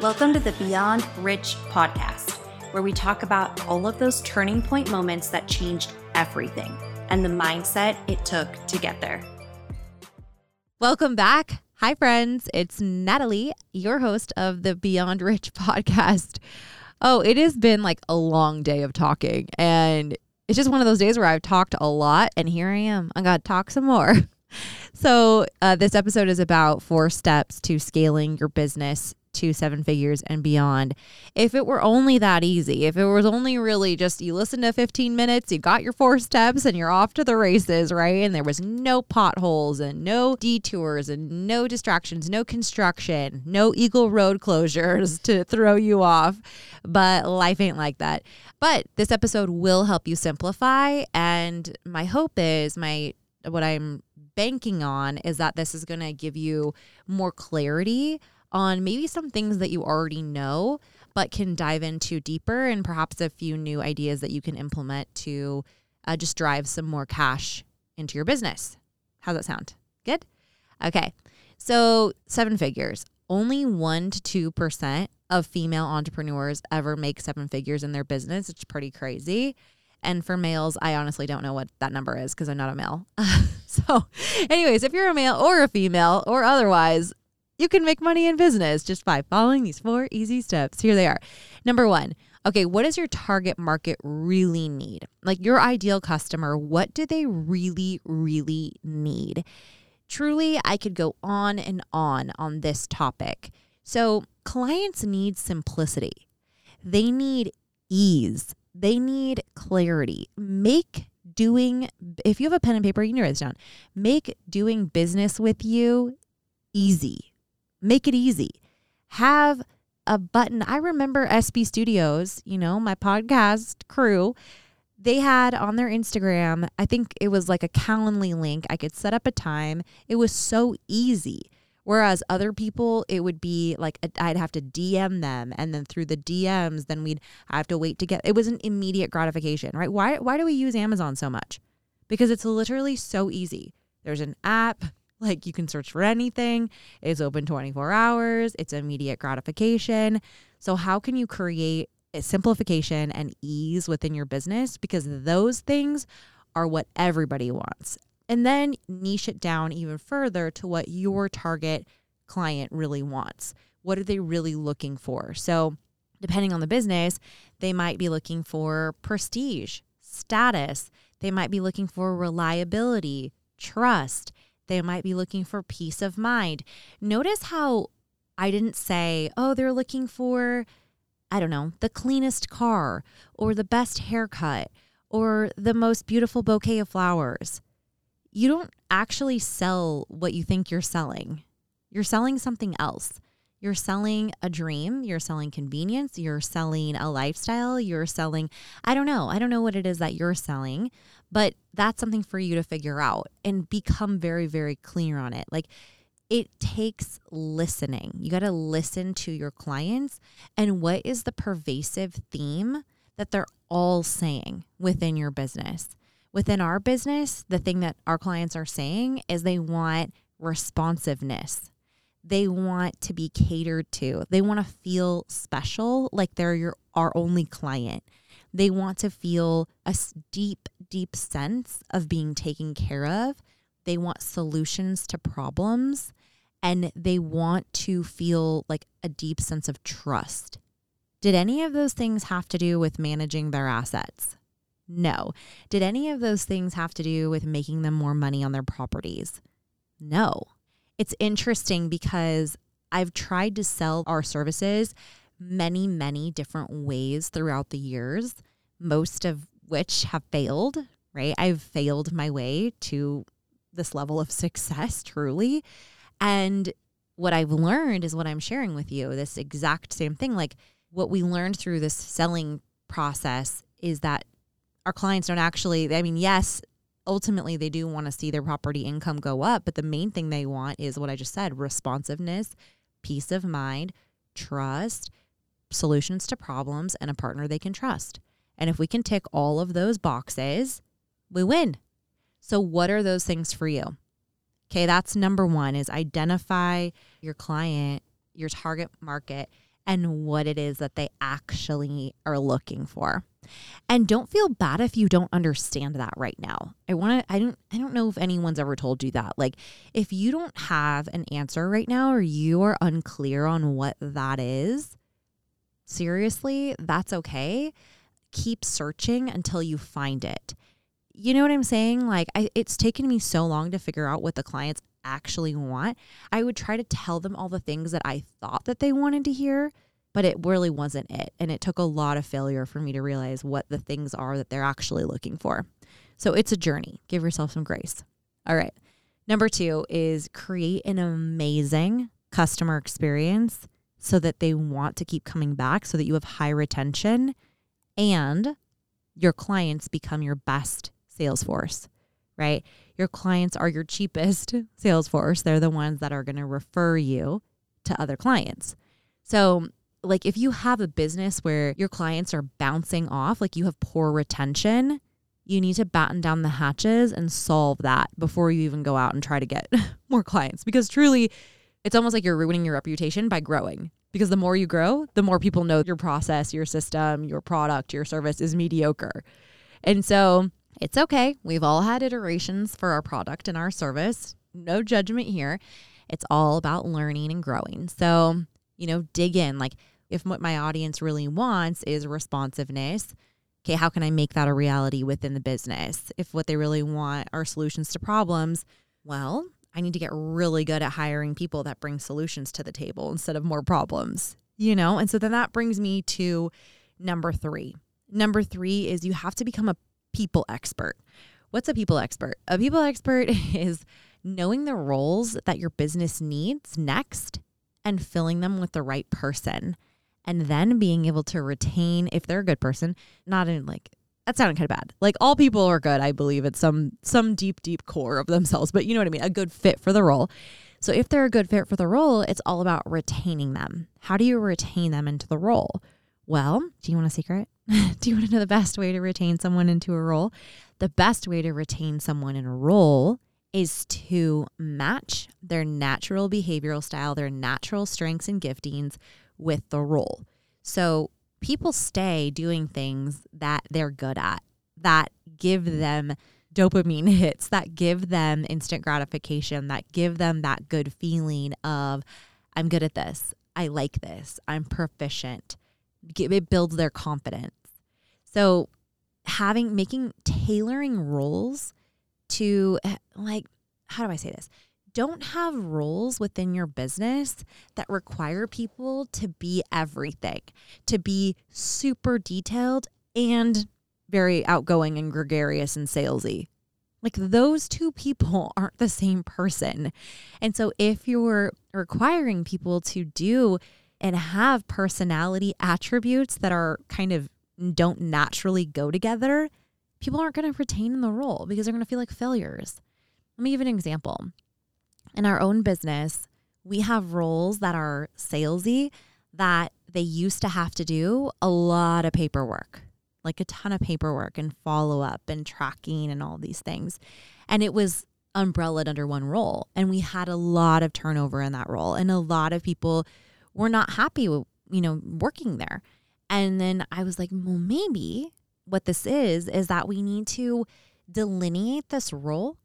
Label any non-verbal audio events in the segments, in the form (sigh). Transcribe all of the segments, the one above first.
Welcome to the Beyond Rich podcast, where we talk about all of those turning point moments that changed everything and the mindset it took to get there. Welcome back. Hi, friends. It's Natalie, your host of the Beyond Rich (laughs) podcast. Oh, it has been like a long day of talking, and it's just one of those days where I've talked a lot, and here I am. I got to talk some more. (laughs) So, uh, this episode is about four steps to scaling your business to seven figures and beyond. If it were only that easy, if it was only really just you listen to 15 minutes, you got your four steps, and you're off to the races, right? And there was no potholes and no detours and no distractions, no construction, no Eagle Road closures (laughs) to throw you off. But life ain't like that. But this episode will help you simplify. And my hope is, my what I'm banking on is that this is going to give you more clarity on maybe some things that you already know, but can dive into deeper and perhaps a few new ideas that you can implement to uh, just drive some more cash into your business. How's that sound? Good? Okay. So, seven figures. Only 1% to 2% of female entrepreneurs ever make seven figures in their business. It's pretty crazy. And for males, I honestly don't know what that number is because I'm not a male. (laughs) so, anyways, if you're a male or a female or otherwise, you can make money in business just by following these four easy steps. Here they are. Number one, okay, what does your target market really need? Like your ideal customer, what do they really, really need? Truly, I could go on and on on this topic. So, clients need simplicity, they need ease, they need clarity. Make doing, if you have a pen and paper, you can write this down. Make doing business with you easy Make it easy. Have a button. I remember SB Studios, you know, my podcast crew, they had on their Instagram, I think it was like a Calendly link. I could set up a time. It was so easy. Whereas other people, it would be like I'd have to DM them, and then through the DMs, then we'd have to wait to get. It was an immediate gratification, right? Why? Why do we use Amazon so much? Because it's literally so easy. There's an app. Like you can search for anything. It's open 24 hours. It's immediate gratification. So how can you create a simplification and ease within your business because those things are what everybody wants. And then niche it down even further to what your target client really wants. What are they really looking for? So, depending on the business, they might be looking for prestige, status, they might be looking for reliability, trust, they might be looking for peace of mind. Notice how I didn't say, oh, they're looking for, I don't know, the cleanest car or the best haircut or the most beautiful bouquet of flowers. You don't actually sell what you think you're selling. You're selling something else. You're selling a dream, you're selling convenience, you're selling a lifestyle, you're selling, I don't know, I don't know what it is that you're selling, but that's something for you to figure out and become very, very clear on it. Like it takes listening. You got to listen to your clients and what is the pervasive theme that they're all saying within your business. Within our business, the thing that our clients are saying is they want responsiveness. They want to be catered to. They want to feel special, like they're your our only client. They want to feel a deep, deep sense of being taken care of. They want solutions to problems and they want to feel like a deep sense of trust. Did any of those things have to do with managing their assets? No. Did any of those things have to do with making them more money on their properties? No. It's interesting because I've tried to sell our services many, many different ways throughout the years, most of which have failed, right? I've failed my way to this level of success, truly. And what I've learned is what I'm sharing with you this exact same thing. Like what we learned through this selling process is that our clients don't actually, I mean, yes, ultimately they do want to see their property income go up, but the main thing they want is what I just said responsiveness, peace of mind, trust, solutions to problems, and a partner they can trust. And if we can tick all of those boxes, we win. So, what are those things for you? Okay, that's number one is identify your client, your target market, and what it is that they actually are looking for. And don't feel bad if you don't understand that right now. I want to I don't I don't know if anyone's ever told you that. Like if you don't have an answer right now or you are unclear on what that is, seriously, that's okay. Keep searching until you find it. You know what I'm saying? Like I, it's taken me so long to figure out what the clients actually want. I would try to tell them all the things that I thought that they wanted to hear but it really wasn't it. And it took a lot of failure for me to realize what the things are that they're actually looking for. So it's a journey. Give yourself some grace. All right. Number two is create an amazing customer experience so that they want to keep coming back, so that you have high retention and your clients become your best sales force, right? Your clients are your cheapest (laughs) sales force. They're the ones that are going to refer you to other clients. So like if you have a business where your clients are bouncing off, like you have poor retention, you need to batten down the hatches and solve that before you even go out and try to get (laughs) more clients because truly it's almost like you're ruining your reputation by growing. Because the more you grow, the more people know your process, your system, your product, your service is mediocre. And so it's okay. We've all had iterations for our product and our service. No judgment here. It's all about learning and growing. So, you know, dig in. Like, if what my audience really wants is responsiveness, okay, how can I make that a reality within the business? If what they really want are solutions to problems, well, I need to get really good at hiring people that bring solutions to the table instead of more problems, you know? And so then that brings me to number three. Number three is you have to become a people expert. What's a people expert? A people expert (laughs) is knowing the roles that your business needs next and filling them with the right person and then being able to retain if they're a good person, not in like that sounded kind of bad. Like all people are good, I believe, at some some deep, deep core of themselves. But you know what I mean? A good fit for the role. So if they're a good fit for the role, it's all about retaining them. How do you retain them into the role? Well, do you want a secret? (laughs) do you want to know the best way to retain someone into a role? The best way to retain someone in a role is to match their natural behavioral style, their natural strengths and giftings with the role. So people stay doing things that they're good at, that give them dopamine (laughs) hits, that give them instant gratification, that give them that good feeling of, I'm good at this. I like this. I'm proficient. It builds their confidence. So, having, making, tailoring roles to like, how do I say this? don't have roles within your business that require people to be everything, to be super detailed and very outgoing and gregarious and salesy. Like those two people (laughs) aren't the same person. And so if you're requiring people to do and have personality attributes that are kind of don't naturally go together, people aren't going to retain in the role because they're going to feel like failures. Let me give an example in our own business, we have roles that are salesy that they used to have to do a lot of paperwork, like a ton of paperwork and follow up and tracking and all these things. And it was umbrellaed under one role. And we had a lot of turnover in that role. And a lot of people were not happy with, you know, working there. And then I was like, well, maybe what this is, is that we need to delineate this role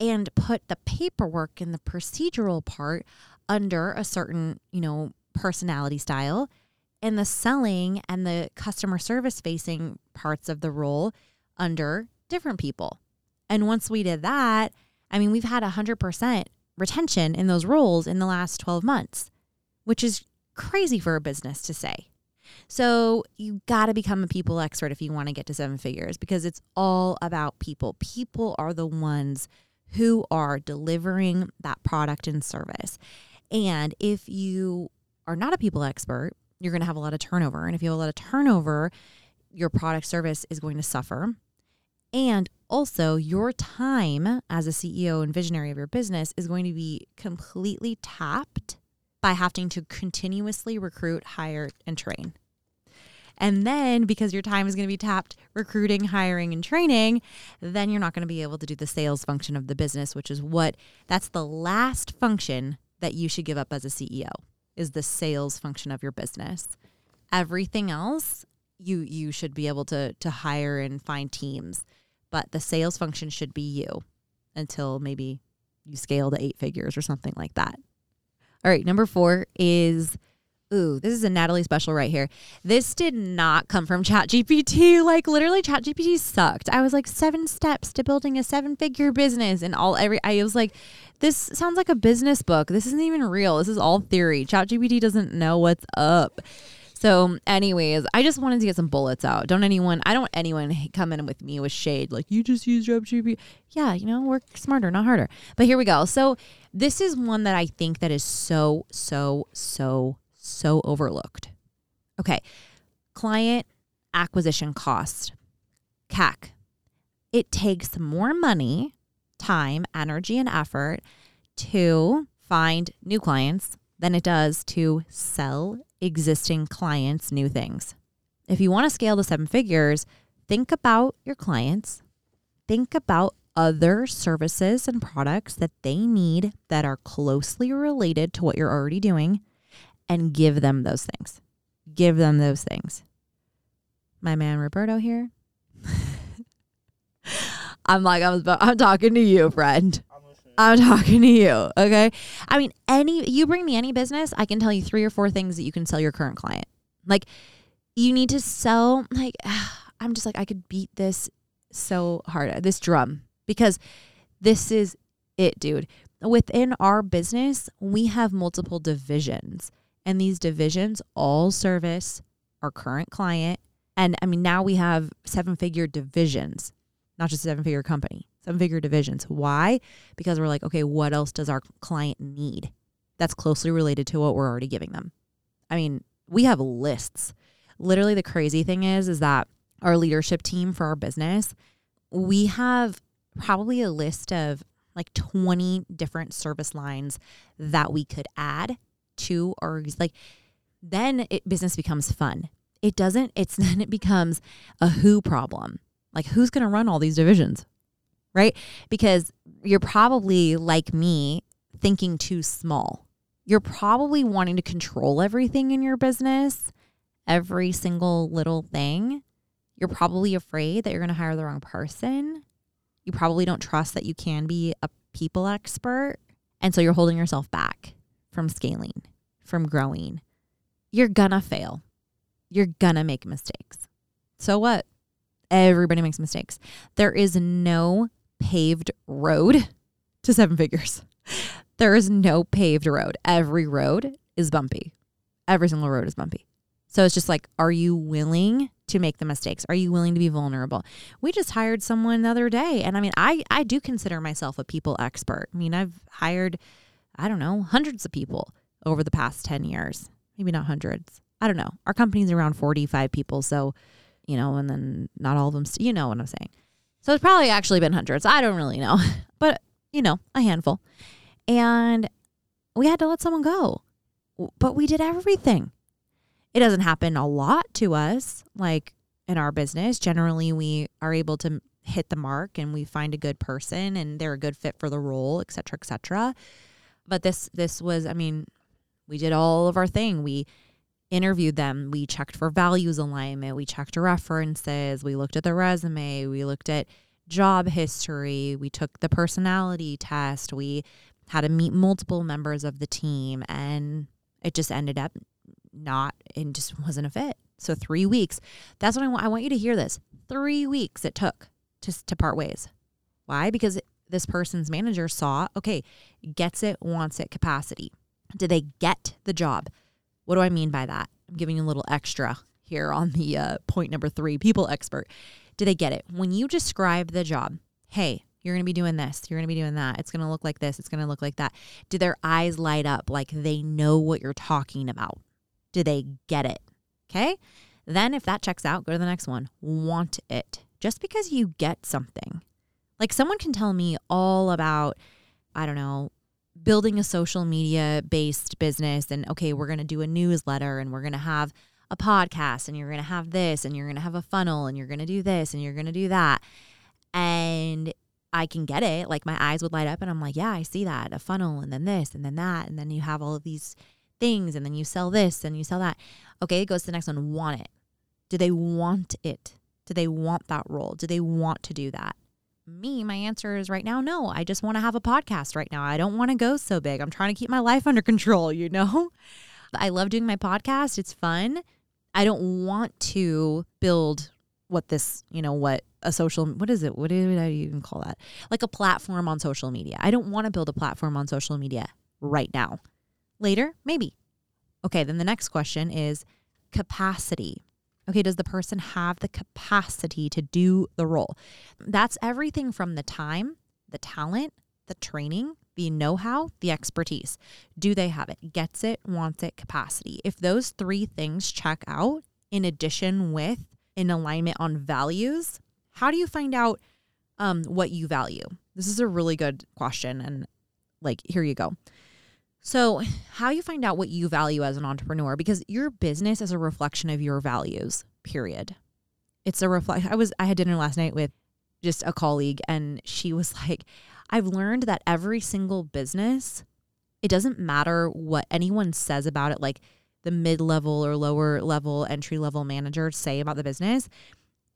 and put the paperwork and the procedural part under a certain, you know, personality style and the selling and the customer service facing parts of the role under different people. And once we did that, I mean, we've had 100% retention in those roles in the last 12 months, which is crazy for a business to say. So you got to become a people expert if you want to get to seven figures because it's all about people. People are the ones who are delivering that product and service. And if you are not a people expert, you're going to have a lot of turnover. And if you have a lot of turnover, your product service is going to suffer. And also, your time as a CEO and visionary of your business is going to be completely tapped by having to continuously recruit, hire, and train. And then because your time is going to be tapped recruiting, hiring, and training, then you're not going to be able to do the sales function of the business, which is what that's the last function that you should give up as a CEO. is the sales function of your business. Everything else you you should be able to to hire and find teams, but the sales function should be you until maybe you scale to eight figures or something like that. All right, number 4 is Ooh, this is a Natalie special right here. This did not come from ChatGPT. (laughs) Like literally ChatGPT sucked. I was like seven steps to building a seven-figure business and all every I was like this sounds like a business book. This isn't even real. This is all theory. ChatGPT doesn't know what's up. So, anyways, I just wanted to get some bullets out. Don't anyone, I don't anyone come in with me with shade like you just use ChatGPT. Yeah, you know, work smarter, not harder. But here we go. So, this is one that I think that is so, so, so so overlooked. Okay, client acquisition cost, CAC. It takes more money, time, energy, and effort to find new clients than it does to sell existing clients new things. If you want to scale to seven figures, think about your clients, think about other services and products that they need that are closely related to what you're already doing and give them those things. Give them those things. My man Roberto here. (laughs) I'm like, I'm, I'm talking to you, friend. I'm (laughs) talking to you. Okay. I mean, any, you bring me any business, I can tell you three or four things that you can sell your current client. Like, you need to sell, like, (sighs) I'm just like, I could beat this so hard, this drum, because this is it, dude. Within our business, we have multiple divisions. And these divisions all service our current client. And I mean, now we have seven figure divisions, not just a seven figure company, seven figure divisions. Why? Because we're like, okay, what else does our client need that's closely related to what we're already giving them? I mean, we have lists. Literally, the crazy thing is, is that our leadership team for our business, we have probably a list of like 20 different service lines that we could add to or like then it business becomes fun. It doesn't it's (laughs) then it becomes a who problem. Like who's going to run all these divisions? Right? Because you're probably like me thinking too small. You're probably wanting to control everything in your business, every single little thing. You're probably afraid that you're going to hire the wrong person. You probably don't trust that you can be a people expert. And so you're holding yourself back from scaling, from growing, you're gonna fail. You're gonna make mistakes. So what? Everybody makes mistakes. There is no paved road to seven figures. There is no paved road. Every road is bumpy. Every single road is bumpy. So it's just like, are you willing to make the mistakes? Are you willing to be vulnerable? We just hired someone the other day. And I mean, I, I do consider myself a people expert. I mean, I've hired I don't know, hundreds of people over the past 10 years. Maybe not hundreds. I don't know. Our company's around 45 people. So, you know, and then not all of them, you know what I'm saying. So it's probably actually been hundreds. I don't really know, (laughs) but, you know, a handful. And we had to let someone go, but we did everything. It doesn't happen a lot to us, like in our business. Generally, we are able to hit the mark and we find a good person and they're a good fit for the role, et cetera, et cetera. But this this was, I mean, we did all of our thing. We interviewed them. We checked for values alignment. We checked references. We looked at the resume. We looked at job history. We took the personality test. We had to meet multiple members of the team, and it just ended up not and just wasn't a fit. So three weeks. That's what I want. I want you to hear this. Three weeks it took to to part ways. Why? Because this person's manager saw, okay, gets it, wants it capacity. Did they get the job? What do I mean by that? I'm giving you a little extra here on the uh, point number three people expert. Do they get it? When you describe the job, hey, you're going to be doing this, you're going to be doing that, it's going to look like this, it's going to look like that. Do their eyes light up like they know what you're talking about? Do they get it? Okay. Then, if that checks out, go to the next one. Want it. Just because you get something like someone can tell me all about, I don't know, building a social media based business and okay, we're going to do a newsletter and we're going to have a podcast and you're going to have this and you're going to have a funnel and you're going to do this and you're going to do that. And I can get it. Like my eyes would light up and I'm like, yeah, I see that. A funnel and then this and then that. And then you have all of these things and then you sell this and you sell that. Okay, it goes to the next one. Want it. Do they want it? Do they want that role? Do they want to do that? Me, my answer is right now, no. I just want to have a podcast right now. I don't want to go so big. I'm trying to keep my life (laughs) under control, you know? I love doing my podcast. It's fun. I don't want to build what this, you know, what a social, what is it? What do I even call that? Like a platform on social media. I don't want to build a platform on social media right now. Later, maybe. Okay, then the next question is capacity. Okay, does the person have the capacity to do the role? That's everything from the time, the talent, the training, the know how, the expertise. Do they have it? Gets it, wants it, capacity. If those three things check out, in addition with in alignment on values, how do you find out um, what you value? This is a really good question. And like, here you go. So, how you find out what you value as an entrepreneur because your business is a reflection of your values. Period. It's a reflect. I was I had dinner last night with just a colleague and she was (laughs) like, "I've learned that every single business, it doesn't matter what anyone says about it like the mid-level or lower level entry-level managers say about the business.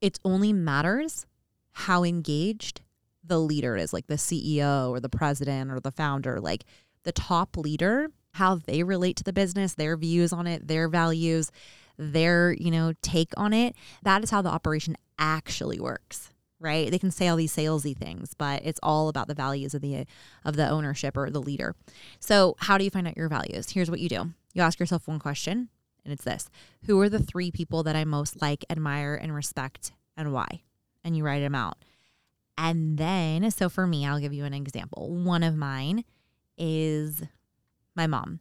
It only matters how engaged the leader is, like the CEO or the president or the founder, like the top leader, how they relate to the business, their views on it, their values, their, you know, take on it. That is how the operation actually works right? They can say all these salesy things, but it's all about the values of the of the ownership or the leader. So, how do you find out your values? Here's what you do. You ask yourself one question, and it's this. Who are the 3 people that I most like, admire and respect and why? And you write them out. And then, so for me, I'll give you an example. One of mine is my mom.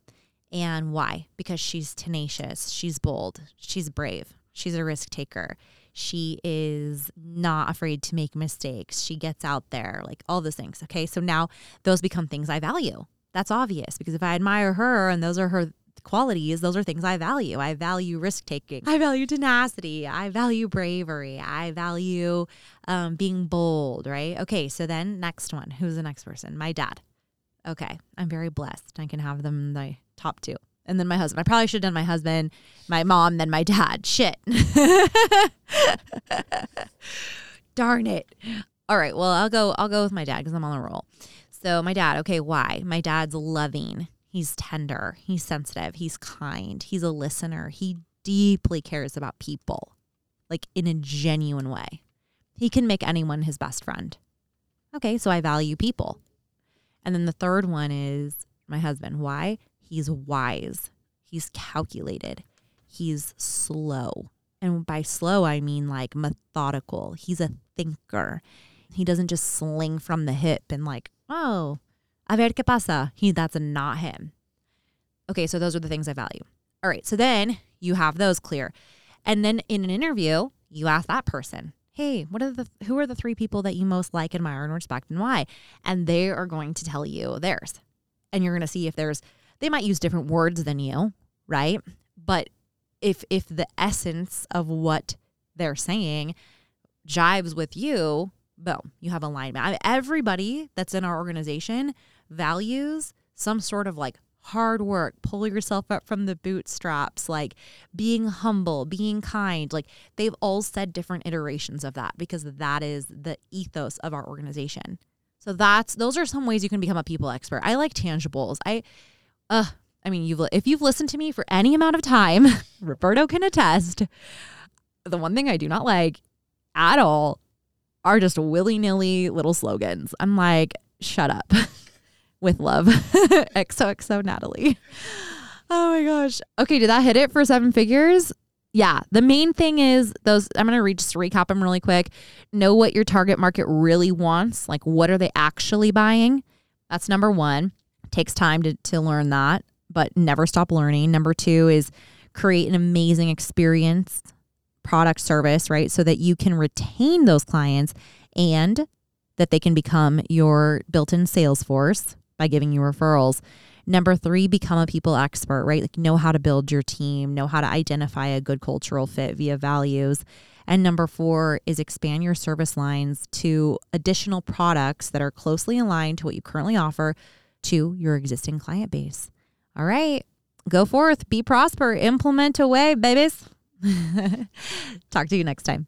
And why? Because she's tenacious, she's bold, she's brave, she's a risk taker. She is not afraid to make mistakes. She gets out there, like all those things. Okay. So now those become things I value. That's obvious because if I admire her and those are her qualities, those are things I value. I value risk taking. I value tenacity. I value bravery. I value um, being bold, right? Okay, so then next one. Who's the next person? My dad. Okay, I'm very blessed. I can have them the top two. And then my husband. I probably should have done my husband, my mom, then my dad. (laughs) Shit. Darn it. All right. Well, I'll go I'll go with my dad because I'm on the roll. So my dad, okay, why? My dad's loving. He's tender. He's sensitive. He's kind. He's a listener. He deeply cares about people, like in a genuine way. He can make anyone his best friend. Okay, so I value people. And then the third one is my husband. Why? He's wise, he's calculated, he's slow. And by slow, I mean like methodical. He's a thinker. He doesn't just sling from the hip and like, oh, a ver qué pasa. He, that's not him. Okay, so those are the things I value. All right, so then you have those clear. And then in an interview, you ask that person, hey, what are the who are the three people that you most like, admire, and respect, and why? And they are going to tell you theirs. And you're going to see if there's they might use different words than you, right? But if if the essence of what they're saying jives with you, boom, you have alignment. Everybody that's in our organization values some sort of like hard work, pull yourself up from the bootstraps, like being humble, being kind. Like they've all said different iterations of that because that is the ethos of our organization. So that's those are some ways you can become a people expert. I like tangibles. I uh I mean, you've if you've listened to me for any amount of time, (laughs) Roberto can attest. The one thing I do not like at all are just willy-nilly little slogans. I'm like, shut up. (laughs) with love. (laughs) XOXO Natalie. Oh my gosh. Okay, did that hit it for seven figures? Yeah. The main thing is those I'm gonna read just recap them really quick. Know what your target market really wants. Like what are they actually buying? That's number one. Takes time to, to learn that, but never stop learning. Number two is create an amazing experience, product service, right? So that you can retain those clients and that they can become your built in sales force by giving you referrals. Number three, become a people expert, right? Like know how to build your team, know how to identify a good cultural fit via values. And number four is expand your service lines to additional products that are closely aligned to what you currently offer to your existing client base. All right. go forth, be prosper, implement away, babies. (laughs) Talk to you next time.